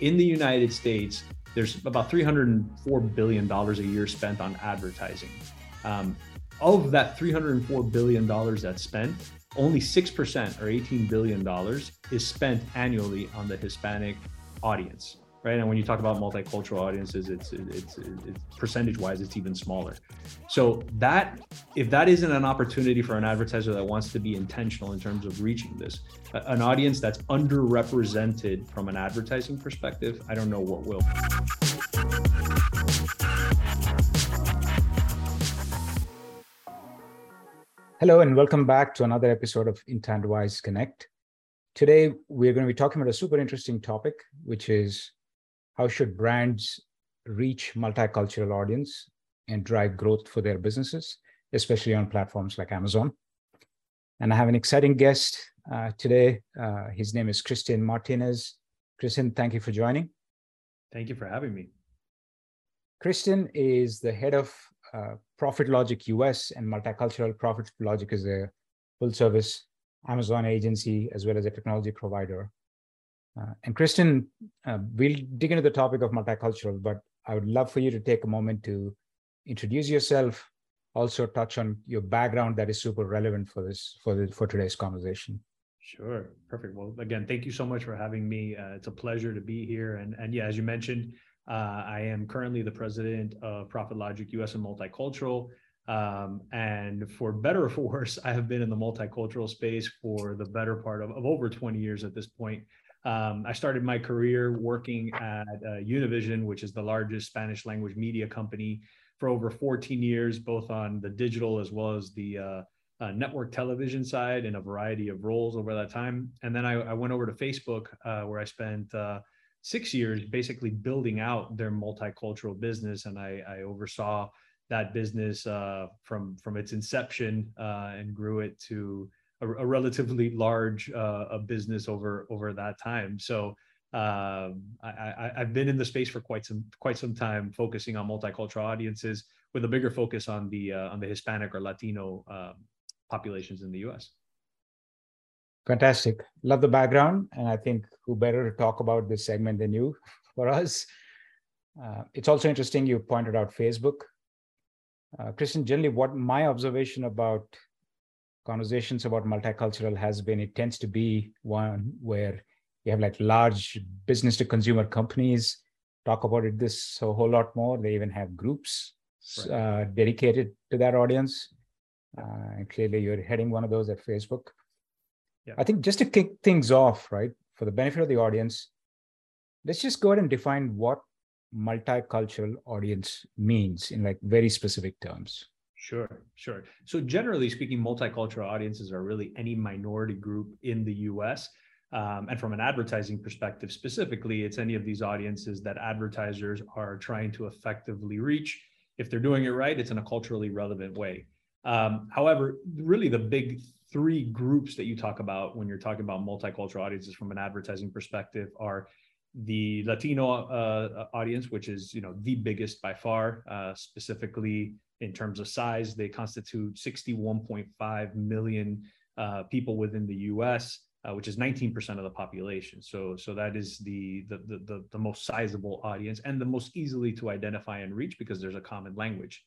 in the United States, there's about $304 billion a year spent on advertising. Um, of that $304 billion that's spent, only 6% or $18 billion is spent annually on the Hispanic audience right? And when you talk about multicultural audiences, it's it's, it's percentage wise, it's even smaller. So that if that isn't an opportunity for an advertiser that wants to be intentional in terms of reaching this, an audience that's underrepresented from an advertising perspective, I don't know what will. Hello, and welcome back to another episode of Intentwise Connect. Today, we're going to be talking about a super interesting topic, which is how should brands reach multicultural audience and drive growth for their businesses, especially on platforms like Amazon. And I have an exciting guest uh, today. Uh, his name is Christian Martinez. Christian, thank you for joining. Thank you for having me. Christian is the head of uh, ProfitlogiQ US and Multicultural ProfitlogiQ is a full service Amazon agency as well as a technology provider. Uh, and Christian, uh, we'll dig into the topic of multicultural, but I would love for you to take a moment to introduce yourself, also touch on your background that is super relevant for this for the, for today's conversation. Sure, perfect. Well, again, thank you so much for having me. Uh, it's a pleasure to be here. And and yeah, as you mentioned, uh, I am currently the president of ProfitlogiQ US and Multicultural. Um, and for better or for worse, I have been in the multicultural space for the better part of, of over 20 years at this point. Um, I started my career working at uh, Univision, which is the largest Spanish language media company, for over 14 years, both on the digital as well as the uh, uh, network television side in a variety of roles over that time. And then I, I went over to Facebook, uh, where I spent uh, six years basically building out their multicultural business, and I, I oversaw that business uh, from from its inception and grew it to a, a relatively large uh, a business over over that time. So um, I, have been in the space for quite some quite some time, focusing on multicultural audiences with a bigger focus on the uh, on the Hispanic or Latino um, populations in the U.S. Fantastic, love the background, and I think who better to talk about this segment than you for us. Uh, it's also interesting you pointed out Facebook. Uh, Christian, generally, what my observation about conversations about multicultural has been it tends to be one where you have like large business to consumer companies talk about it this a whole lot more they even have groups right. uh, dedicated to that audience uh, and clearly you're heading one of those at facebook yeah. i think just to kick things off right for the benefit of the audience let's just go ahead and define what multicultural audience means in like very specific terms Sure, sure. So generally speaking, multicultural audiences are really any minority group in the U.S. Um, and from an advertising perspective, specifically, it's any of these audiences that advertisers are trying to effectively reach. If they're doing it right, it's in a culturally relevant way. Um, however, really the big three groups that you talk about when you're talking about multicultural audiences from an advertising perspective are the Latino uh, audience, which is you know the biggest by far, uh, specifically in terms of size. They constitute 61.5 million uh, people within the U.S., uh, which is 19% of the population. So, so that is the, the, the the most sizable audience and the most easily to identify and reach because there's a common language.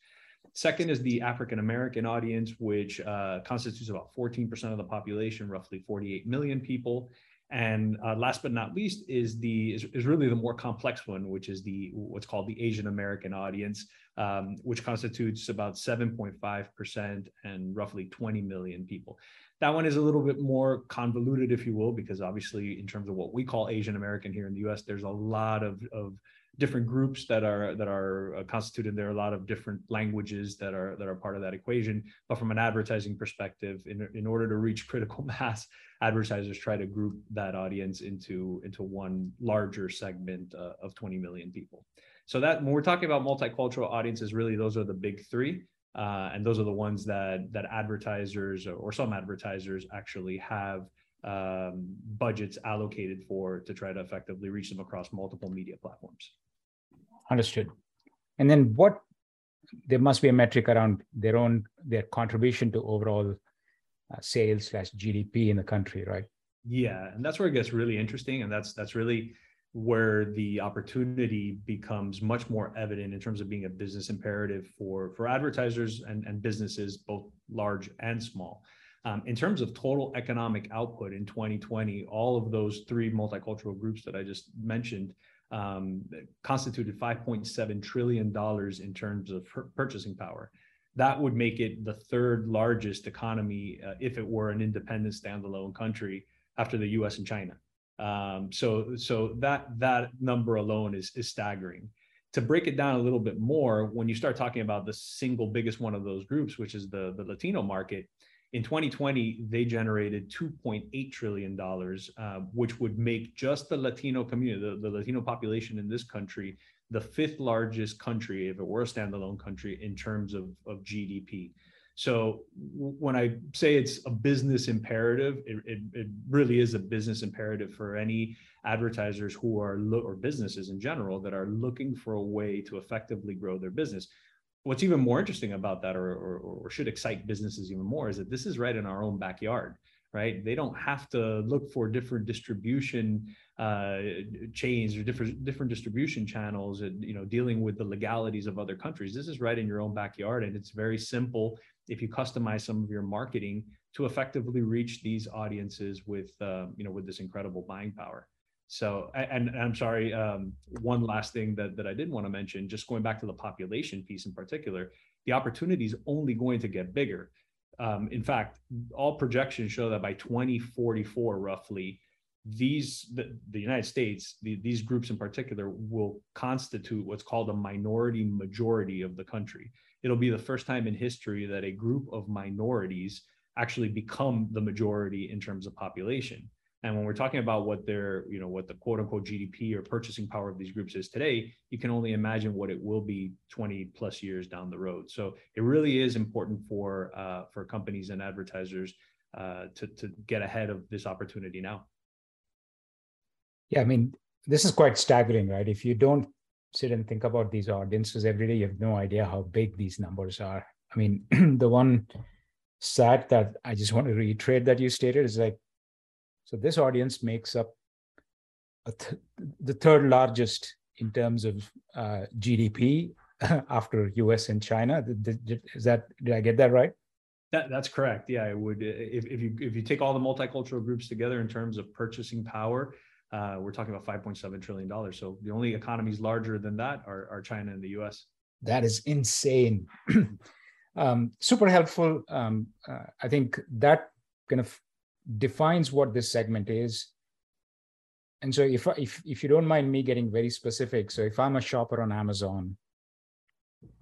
Second is the African American audience, which uh, constitutes about 14% of the population, roughly 48 million people. And uh, last but not least is the is, is, really the more complex one, which is the what's called the Asian American audience, um, which constitutes about 7.5% and roughly 20 million people. That one is a little bit more convoluted, if you will, because obviously, in terms of what we call Asian American here in the US, there's a lot of, of different groups that are that are uh, constituted there are a lot of different languages that are that are part of that equation but from an advertising perspective in, in order to reach critical mass advertisers try to group that audience into into one larger segment uh, of 20 million people so that when we're talking about multicultural audiences really those are the big three uh, and those are the ones that that advertisers or some advertisers actually have um, budgets allocated for to try to effectively reach them across multiple media platforms. Understood. And then what there must be a metric around their own their contribution to overall uh, sales slash GDP in the country, right? Yeah, and that's where it gets really interesting, and that's that's really where the opportunity becomes much more evident in terms of being a business imperative for for advertisers and, and businesses both large and small um, in terms of total economic output in 2020 all of those three multicultural groups that i just mentioned um, constituted 5.7 trillion dollars in terms of purchasing power that would make it the third largest economy uh, if it were an independent standalone country after the us and china um, so so that that number alone is is staggering. To break it down a little bit more, when you start talking about the single biggest one of those groups, which is the the Latino market, in 2020 they generated 2.8 trillion dollars, uh, which would make just the Latino community, the, the Latino population in this country, the fifth largest country if it were a standalone country in terms of of GDP. So when I say it's a business imperative, it, it, it, really is a business imperative for any advertisers who are lo- or businesses in general that are looking for a way to effectively grow their business. What's even more interesting about that, or, or, or should excite businesses even more, is that this is right in our own backyard right? They don't have to look for different distribution uh, chains or different different distribution channels, and you know, dealing with the legalities of other countries. This is right in your own backyard, and it's very simple if you customize some of your marketing to effectively reach these audiences with uh, you know with this incredible buying power. So, and, and I'm sorry, um, one last thing that, that I did want to mention, just going back to the population piece in particular, the opportunity is only going to get bigger. Um, in fact, all projections show that by 2044, roughly, these the, the United States, the, these groups in particular, will constitute what's called a minority majority of the country it'll be the first time in history that a group of minorities actually become the majority in terms of population. And when we're talking about what their, you know, what the quote unquote GDP or purchasing power of these groups is today, you can only imagine what it will be 20 plus years down the road. So it really is important for uh, for companies and advertisers uh, to to get ahead of this opportunity now. Yeah, I mean, this is quite staggering, right? If you don't sit and think about these audiences every day, you have no idea how big these numbers are. I mean, the one stat that I just want to reiterate that you stated is like, so this audience makes up th- the third largest in terms of uh, GDP after US and China. Is that did I get that right? That, that's correct. Yeah, it would. If, if you if you take all the multicultural groups together in terms of purchasing power, uh, we're talking about 5.7 trillion dollars. So the only economies larger than that are, are China and the U.S. That is insane. um, super helpful. Um, uh, I think that kind of defines what this segment is. And so, if if if you don't mind me getting very specific, so if I'm a shopper on Amazon,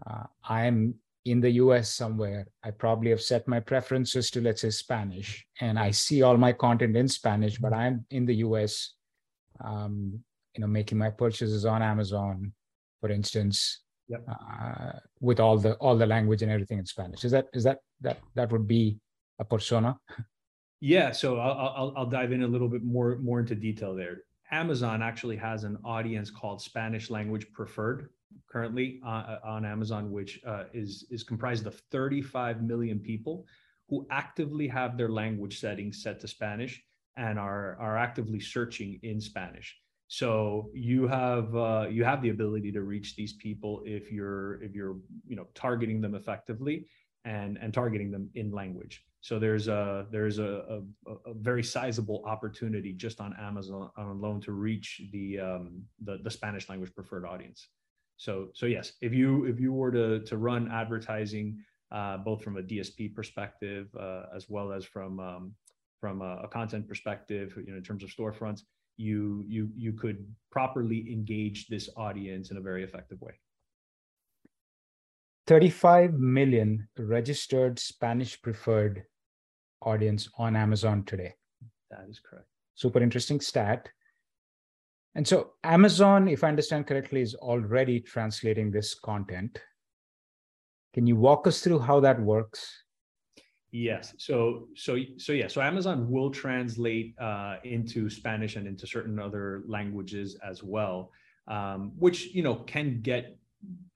uh, I'm in the US somewhere. I probably have set my preferences to let's say Spanish, and I see all my content in Spanish, but I'm in the US um, you know making my purchases on amazon for instance yep. uh, with all the all the language and everything in spanish is that is that that that would be a persona yeah so I'll, I'll i'll dive in a little bit more more into detail there amazon actually has an audience called spanish language preferred currently uh, on amazon which uh, is is comprised of 35 million people who actively have their language settings set to spanish and are are actively searching in Spanish. So you have uh, you have the ability to reach these people if you're if you're you know targeting them effectively and and targeting them in language. So there's a there's a, a, a very sizable opportunity just on Amazon alone to reach the um, the the Spanish language preferred audience. So so yes, if you if you were to to run advertising uh, both from a DSP perspective uh, as well as from um, from a, a content perspective, you know, in terms of storefronts, you you you could properly engage this audience in a very effective way. 35 million registered Spanish preferred audience on Amazon today. That is correct. Super interesting stat. And so Amazon, if I understand correctly, is already translating this content. Can you walk us through how that works? Yes. So so so yeah. So Amazon will translate uh, into Spanish and into certain other languages as well, um, which you know can get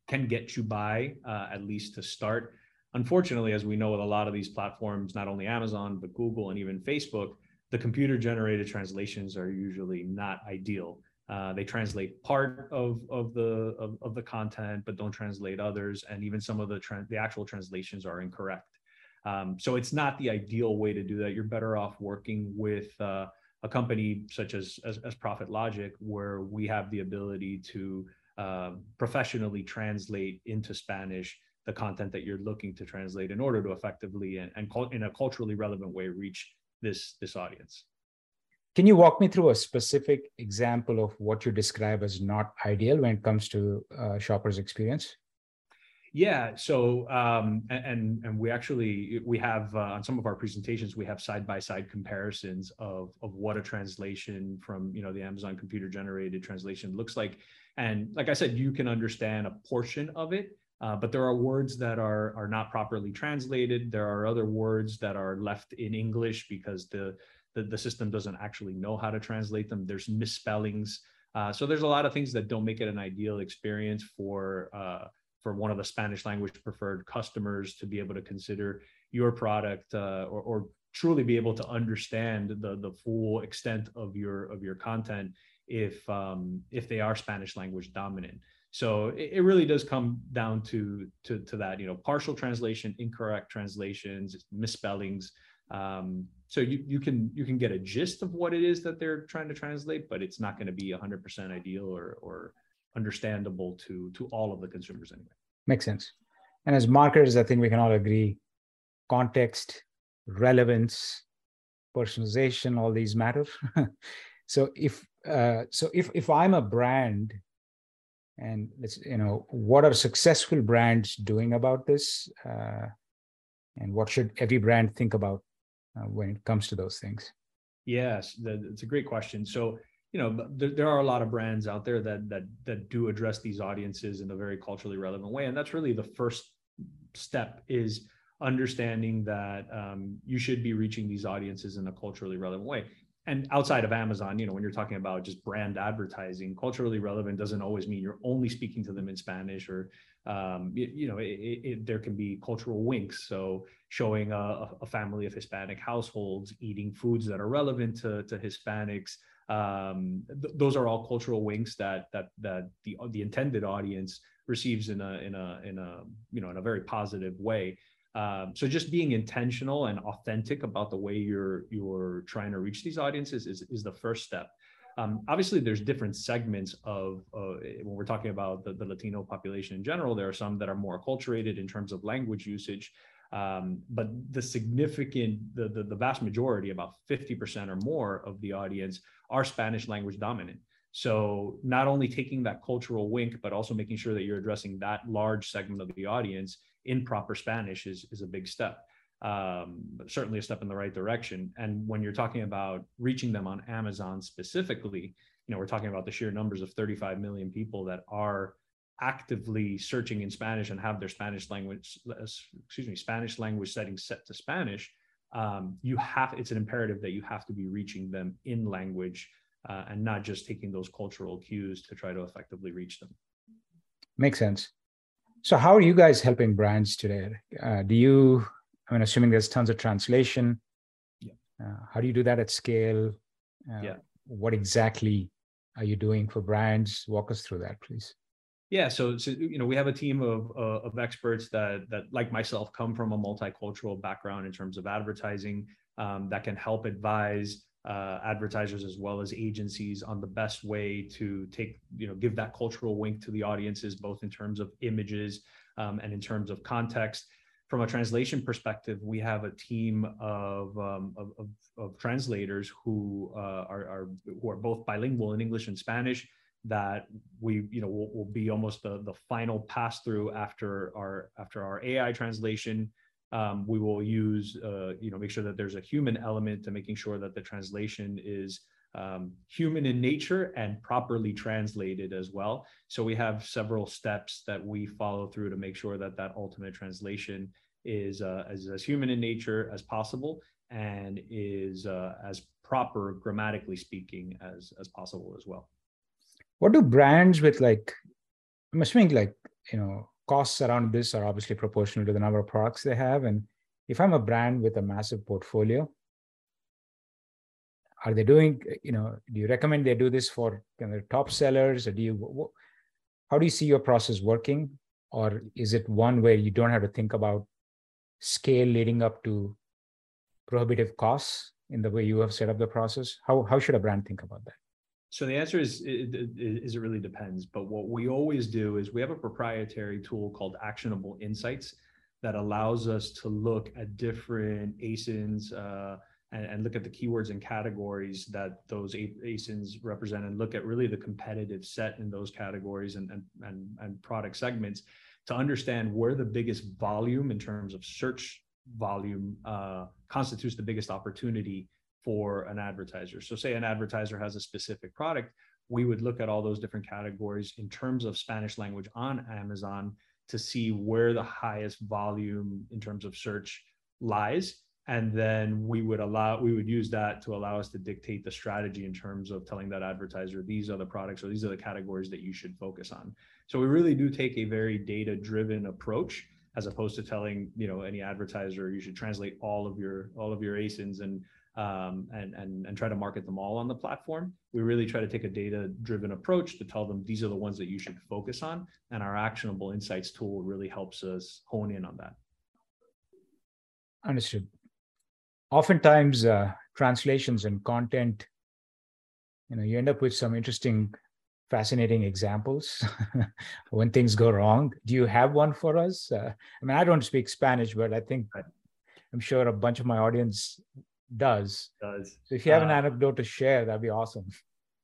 can get you by uh, at least to start. Unfortunately, as we know with a lot of these platforms, not only Amazon but Google and even Facebook, the computer generated translations are usually not ideal. Uh, they translate part of of the of, of, the content, but don't translate others, and even some of the tra- the actual translations are incorrect. Um, so it's not the ideal way to do that. You're better off working with uh, a company such as, as, as ProfitlogiQ, where we have the ability to uh, professionally translate into Spanish the content that you're looking to translate in order to effectively and, and in a culturally relevant way reach this this audience. Can you walk me through a specific example of what you describe as not ideal when it comes to uh, shoppers' experience? Yeah. So, um, and and we actually we have uh, on some of our presentations we have side by side comparisons of of what a translation from you know the Amazon computer generated translation looks like, and like I said, you can understand a portion of it. Uh, but there are words that are are not properly translated. There are other words that are left in English because the the, the system doesn't actually know how to translate them. There's misspellings. Uh, so there's a lot of things that don't make it an ideal experience for uh, for one of the Spanish language preferred customers to be able to consider your product uh, or, or, truly be able to understand the the full extent of your of your content if um, if they are Spanish language dominant. So it, it really does come down to, to to that you know partial translation, incorrect translations, misspellings. Um, so you, you can you can get a gist of what it is that they're trying to translate, but it's not going to be 100% ideal or or understandable to to all of the consumers anyway. Makes sense. And as marketers, I think we can all agree, context, relevance, personalization, all these matter. so if uh, so if if I'm a brand and let's you know what are successful brands doing about this uh, and what should every brand think about uh, when it comes to those things? Yes, it's a great question. So, you know, there, there, are a lot of brands out there that that that do address these audiences in a very culturally relevant way, and that's really the first step is understanding that um, you should be reaching these audiences in a culturally relevant way and outside of Amazon, you know, when you're talking about just brand advertising, culturally relevant doesn't always mean you're only speaking to them in Spanish or, um, you, you, know, it, it, there can be cultural winks. So showing a, a, family of Hispanic households eating foods that are relevant to, to Hispanics. Um, th- those are all cultural winks that that that the the intended audience receives in a in a in a you know in a very positive way. Um, so just being intentional and authentic about the way you're you're trying to reach these audiences is, is the first step. Um, obviously, there's different segments of uh, when we're talking about the, the, Latino population in general. There are some that are more acculturated in terms of language usage, um, but the significant, the, the, the vast majority, about 50% or more of the audience, are Spanish language dominant. So not only taking that cultural wink, but also making sure that you're addressing that large segment of the audience in proper Spanish is, is a big step. Um, certainly a step in the right direction. And when you're talking about reaching them on Amazon specifically, you know, we're talking about the sheer numbers of 35 million people that are actively searching in Spanish and have their Spanish language, excuse me, Spanish language settings set to Spanish. Um, you have, it's an imperative that you have to be reaching them in language uh, and not just taking those cultural cues to try to effectively reach them. Makes sense. So, how are you guys helping brands today? Uh, do you, I mean, assuming there's tons of translation, yeah. uh, how do you do that at scale? Uh, yeah. What exactly are you doing for brands? Walk us through that, please. Yeah, so, so you know we have a team of uh, of experts that that like myself come from a multicultural background in terms of advertising um, that can help advise uh, advertisers as well as agencies on the best way to take you know give that cultural wink to the audiences both in terms of images um, and in terms of context. From a translation perspective we have a team of um, of, of, of, translators who uh, are, are, who are both bilingual in english and spanish that we you know will, will be almost the, the final pass through after our after our ai translation um, we will use, uh, you know, make sure that there's a human element to making sure that the translation is um, human in nature and properly translated as well. So we have several steps that we follow through to make sure that that ultimate translation is uh, as, as human in nature as possible and is uh, as proper grammatically speaking as as possible as well. What do brands with like, I'm assuming like you know costs around this are obviously proportional to the number of products they have. And if I'm a brand with a massive portfolio, are they doing you know do you recommend they do this for kind of top sellers? Or do you how do you see your process working? Or is it one where you don't have to think about scale leading up to prohibitive costs in the way you have set up the process? How, how should a brand think about that so the answer is, is it really depends. But what we always do is we have a proprietary tool called Actionable Insights that allows us to look at different ASINs uh, and, and, look at the keywords and categories that those ASINs represent and look at really the competitive set in those categories and, and, and, and product segments to understand where the biggest volume in terms of search volume uh, constitutes the biggest opportunity for an advertiser. So, say an advertiser has a specific product, we would look at all those different categories in terms of Spanish language on Amazon to see where the highest volume in terms of search lies. And then we would allow, we would use that to allow us to dictate the strategy in terms of telling that advertiser, these are the products or these are the categories that you should focus on. So we really do take a very data driven approach as opposed to telling, you know, any advertiser, you should translate all of your, all of your ASINs and um, and, and, and try to market them all on the platform. We really try to take a data driven approach to tell them these are the ones that you should focus on. And our actionable insights tool really helps us hone in on that. Understood. Oftentimes, uh, translations and content, you know, you end up with some interesting, fascinating examples when things go wrong. Do you have one for us? Uh, I mean, I don't speak Spanish, but I think I'm sure a bunch of my audience does. Does. So if you have uh, an anecdote to share, that'd be awesome.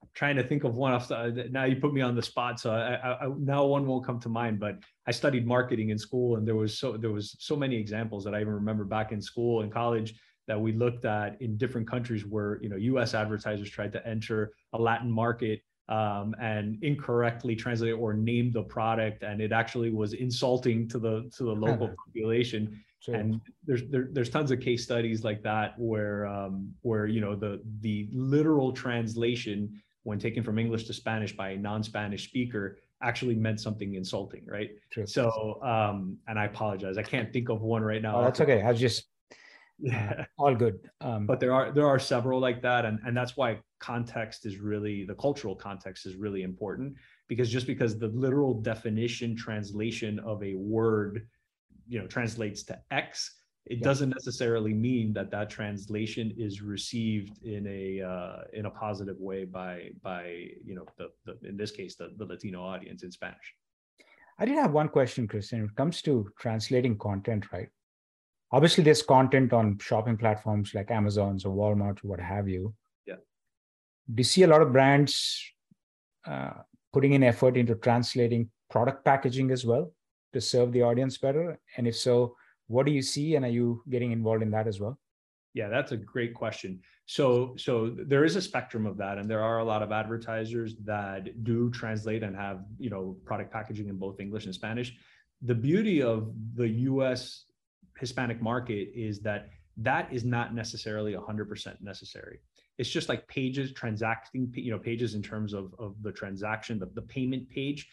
I'm trying to think of one off the, now you put me on the spot. So I, I, I, now one won't come to mind, but I studied marketing in school and there was so, there was so many examples that I even remember back in school and college that we looked at in different countries where, you know, US advertisers tried to enter a Latin market um, and incorrectly translate or name the product and it actually was insulting to the to the local population Sure. And there's there, there's tons of case studies like that where um, where you know the the literal translation when taken from English to Spanish by a non-Spanish speaker actually meant something insulting, right? True. So um, and I apologize, I can't think of one right now. Oh, that's okay. I was just yeah, uh, all good. Um, but there are there are several like that, and and that's why context is really the cultural context is really important because just because the literal definition translation of a word you know translates to x it yeah. doesn't necessarily mean that that translation is received in a uh, in a positive way by by you know the, the in this case the, the latino audience in spanish i did have one question christian when it comes to translating content right obviously there's content on shopping platforms like amazon's or walmart or what have you yeah do you see a lot of brands uh, putting in effort into translating product packaging as well to serve the audience better? And if so, what do you see? And are you getting involved in that as well? Yeah, that's a great question. So, so there is a spectrum of that, and there are a lot of advertisers that do translate and have you know product packaging in both English and Spanish. The beauty of the U.S. Hispanic market is that that is not necessarily 100% necessary. It's just like pages transacting, you know, pages in terms of of the transaction, the, the payment page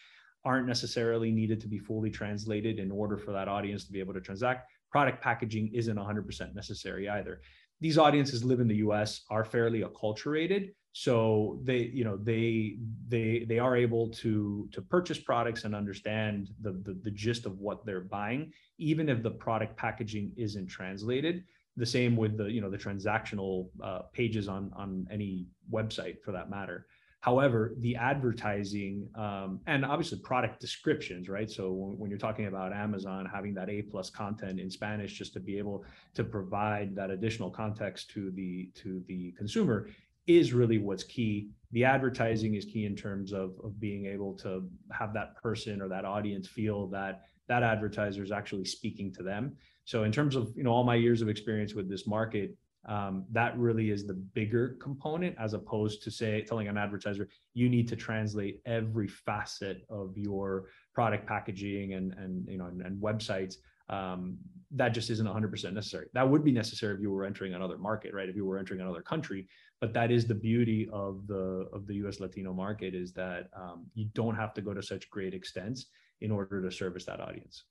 aren't necessarily needed to be fully translated in order for that audience to be able to transact. Product packaging isn't 100% necessary either. These audiences live in the US, are fairly acculturated, so they you know they they they are able to to purchase products and understand the, the the, gist of what they're buying even if the product packaging isn't translated the same with the you know the transactional uh, pages on on any website for that matter However, the advertising um, and obviously product descriptions, right? So when, when, you're talking about Amazon having that A plus content in Spanish, just to be able to provide that additional context to the to the consumer, is really what's key. The advertising is key in terms of of being able to have that person or that audience feel that that advertiser is actually speaking to them. So in terms of you know all my years of experience with this market, um, that really is the bigger component as opposed to say telling an advertiser you need to translate every facet of your product packaging and and you know and, and websites um, that just isn't 100% necessary that would be necessary if you were entering another market right if you were entering another country but that is the beauty of the of the us latino market is that um, you don't have to go to such great extents in order to service that audience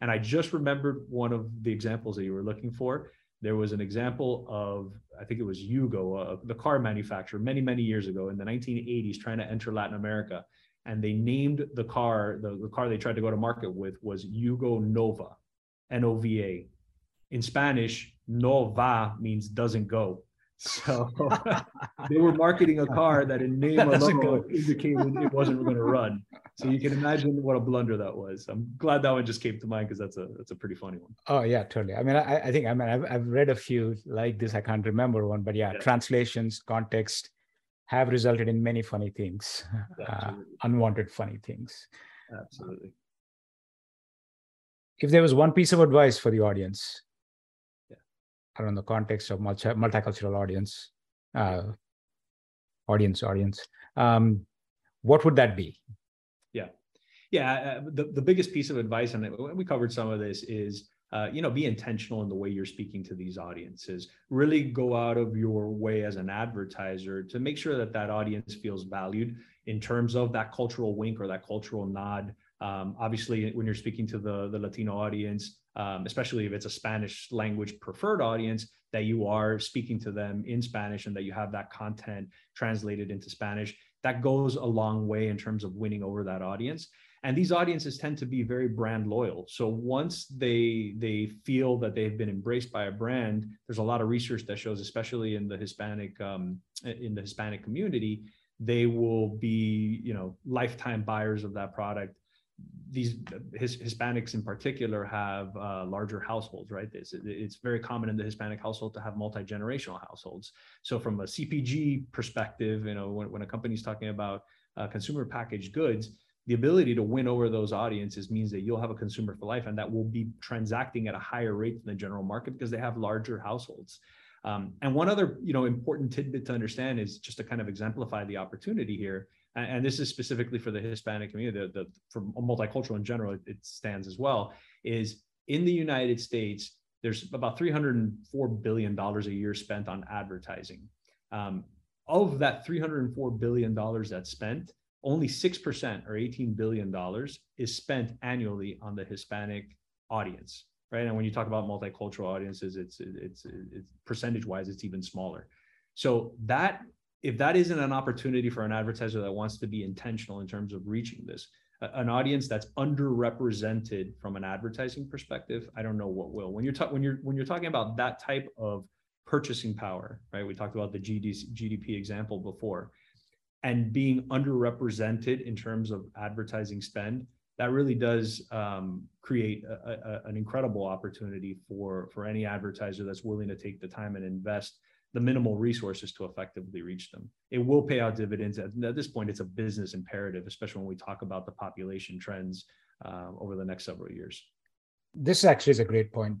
and i just remembered one of the examples that you were looking for there was an example of I think it was Yugo, uh, the car manufacturer, many many years ago in the 1980s, trying to enter Latin America, and they named the car the, the car they tried to go to market with was Yugo Nova, N O V A. In Spanish, Nova means doesn't go. So they were marketing a car that in name alone indicated it wasn't going to run. So you can imagine what a blunder that was. I'm glad that one just came to mind because that's a that's a pretty funny one. Oh yeah, totally. I mean, I, I think I mean I've, I've read a few like this. I can't remember one, but yeah, yeah. translations, context have resulted in many funny things, uh, unwanted funny things. Absolutely. If there was one piece of advice for the audience, around the context of multi- multicultural audience, uh, audience, audience. Um, what would that be? Yeah, yeah. Uh, the the biggest piece of advice, and we covered some of this, is uh, you know be intentional in the way you're speaking to these audiences. Really go out of your way as an advertiser to make sure that that audience feels valued in terms of that cultural wink or that cultural nod. Um, obviously, when you're speaking to the the Latino audience, um, especially if it's a Spanish language preferred audience, that you are speaking to them in Spanish and that you have that content translated into Spanish. That goes a long way in terms of winning over that audience. And these audiences tend to be very brand loyal. So once they they feel that they've been embraced by a brand, there's a lot of research that shows, especially in the Hispanic um, in the Hispanic community, they will be you know lifetime buyers of that product these his, Hispanics in particular have uh, larger households, right? It's, it's very common in the Hispanic household to have multi generational households. So from a CPG perspective, you know, when, when a company's talking about uh, consumer packaged goods, the ability to win over those audiences means that you'll have a consumer for life, and that will be transacting at a higher rate than the general market because they have larger households. Um, and one other, you know, important tidbit to understand is just to kind of exemplify the opportunity here and this is specifically for the Hispanic community, the, the for multicultural in general, it, it stands as well, is in the United States, there's about $304 billion a year spent on advertising. Um, of that $304 billion that's spent, only 6% or $18 billion is spent annually on the Hispanic audience, right? And when you talk about multicultural audiences, it's, it's, it's percentage wise, it's even smaller. So that if that isn't an opportunity for an advertiser that wants to be intentional in terms of reaching this an audience that's underrepresented from an advertising perspective i don't know what will. When you're ta- when you're when you're talking about that type of purchasing power right? We talked about the gdp example before. And being underrepresented in terms of advertising spend that really does um, create a, a, an incredible opportunity for for any advertiser that's willing to take the time and invest the minimal resources to effectively reach them. It will pay out dividends. At, at this point, it's a business imperative, especially when we talk about the population trends uh, over the next several years. This actually is a great point.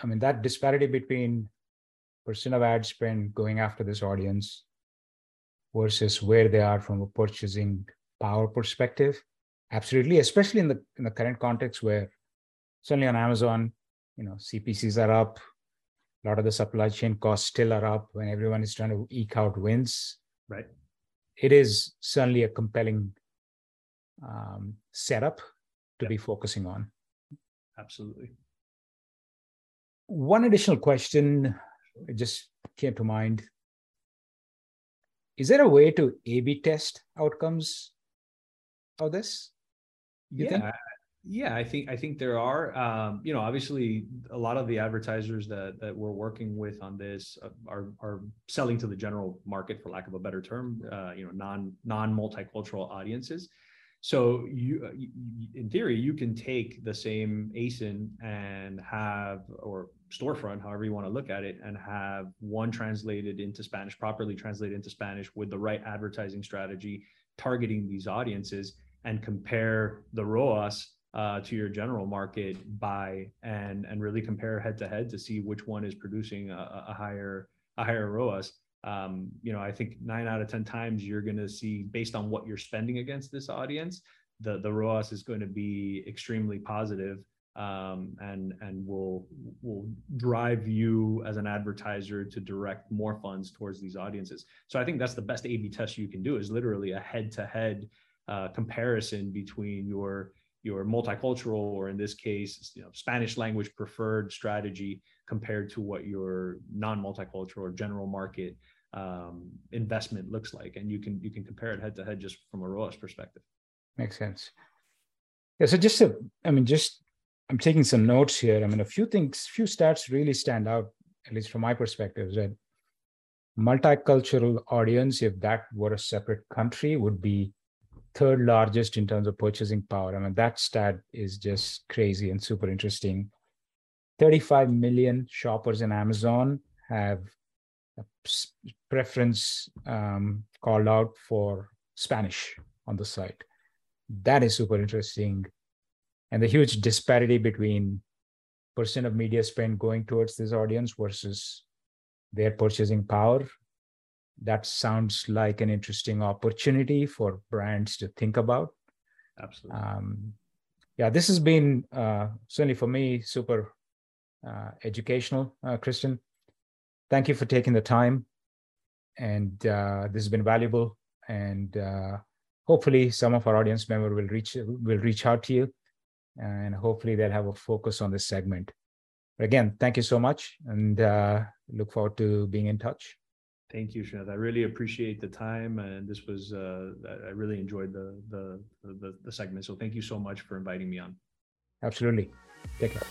I mean, that disparity between percent of ad spend going after this audience versus where they are from a purchasing power perspective, absolutely, especially in the in the current context where certainly on Amazon, you know, CPCs are up, a lot of the supply chain costs still are up when everyone is trying to eke out wins. Right. It is certainly a compelling um, setup to yep. be focusing on. Absolutely. One additional question it just came to mind. Is there a way to A B test outcomes of this? yeah, think? Yeah, I think I think there are. Um, you know, obviously, a lot of the advertisers that that we're working with on this uh, are are selling to the general market, for lack of a better term. Uh, you know, non non multicultural audiences. So you, uh, in theory, you can take the same ASIN and have or storefront, however you want to look at it, and have one translated into Spanish, properly translated into Spanish with the right advertising strategy, targeting these audiences, and compare the ROAS uh, to your general market buy and and really compare head to head to see which one is producing a, a higher a higher ROAS. Um, you know, I think nine out of ten times you're going to see based on what you're spending against this audience, the the ROAS is going to be extremely positive, um, and and will will drive you as an advertiser to direct more funds towards these audiences. So I think that's the best A/B test you can do is literally a head to head comparison between your your multicultural or in this case you know spanish language preferred strategy compared to what your non-multicultural or general market um, investment looks like. And you can you can compare it head to head just from a ROAS perspective. Makes sense. Yeah so just to i mean just i'm taking some notes here. I mean a few things few stats really stand out at least from my perspective that multicultural audience if that were a separate country would be third largest in terms of purchasing power. I mean, that stat is just crazy and super interesting. 35 million shoppers in Amazon have a preference um, called out for Spanish on the site. That is super interesting. And the huge disparity between percent of media spend going towards this audience versus their purchasing power that sounds like an interesting opportunity for brands to think about. Absolutely. Um, yeah, this has been uh, certainly for me super uh, educational, uh, Christian. Thank you for taking the time, and uh, this has been valuable. And uh, hopefully, some of our audience member will reach will reach out to you, and hopefully, they'll have a focus on this segment. But again, thank you so much, and uh, look forward to being in touch. Thank you, Sreenath. I really appreciate the time, and this was uh, I really enjoyed the, the the the segment. So thank you so much for inviting me on. Absolutely. Take care.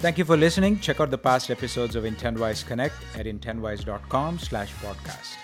Thank you for listening. Check out the past episodes of Intentwise Connect at intentwise.com slash podcast.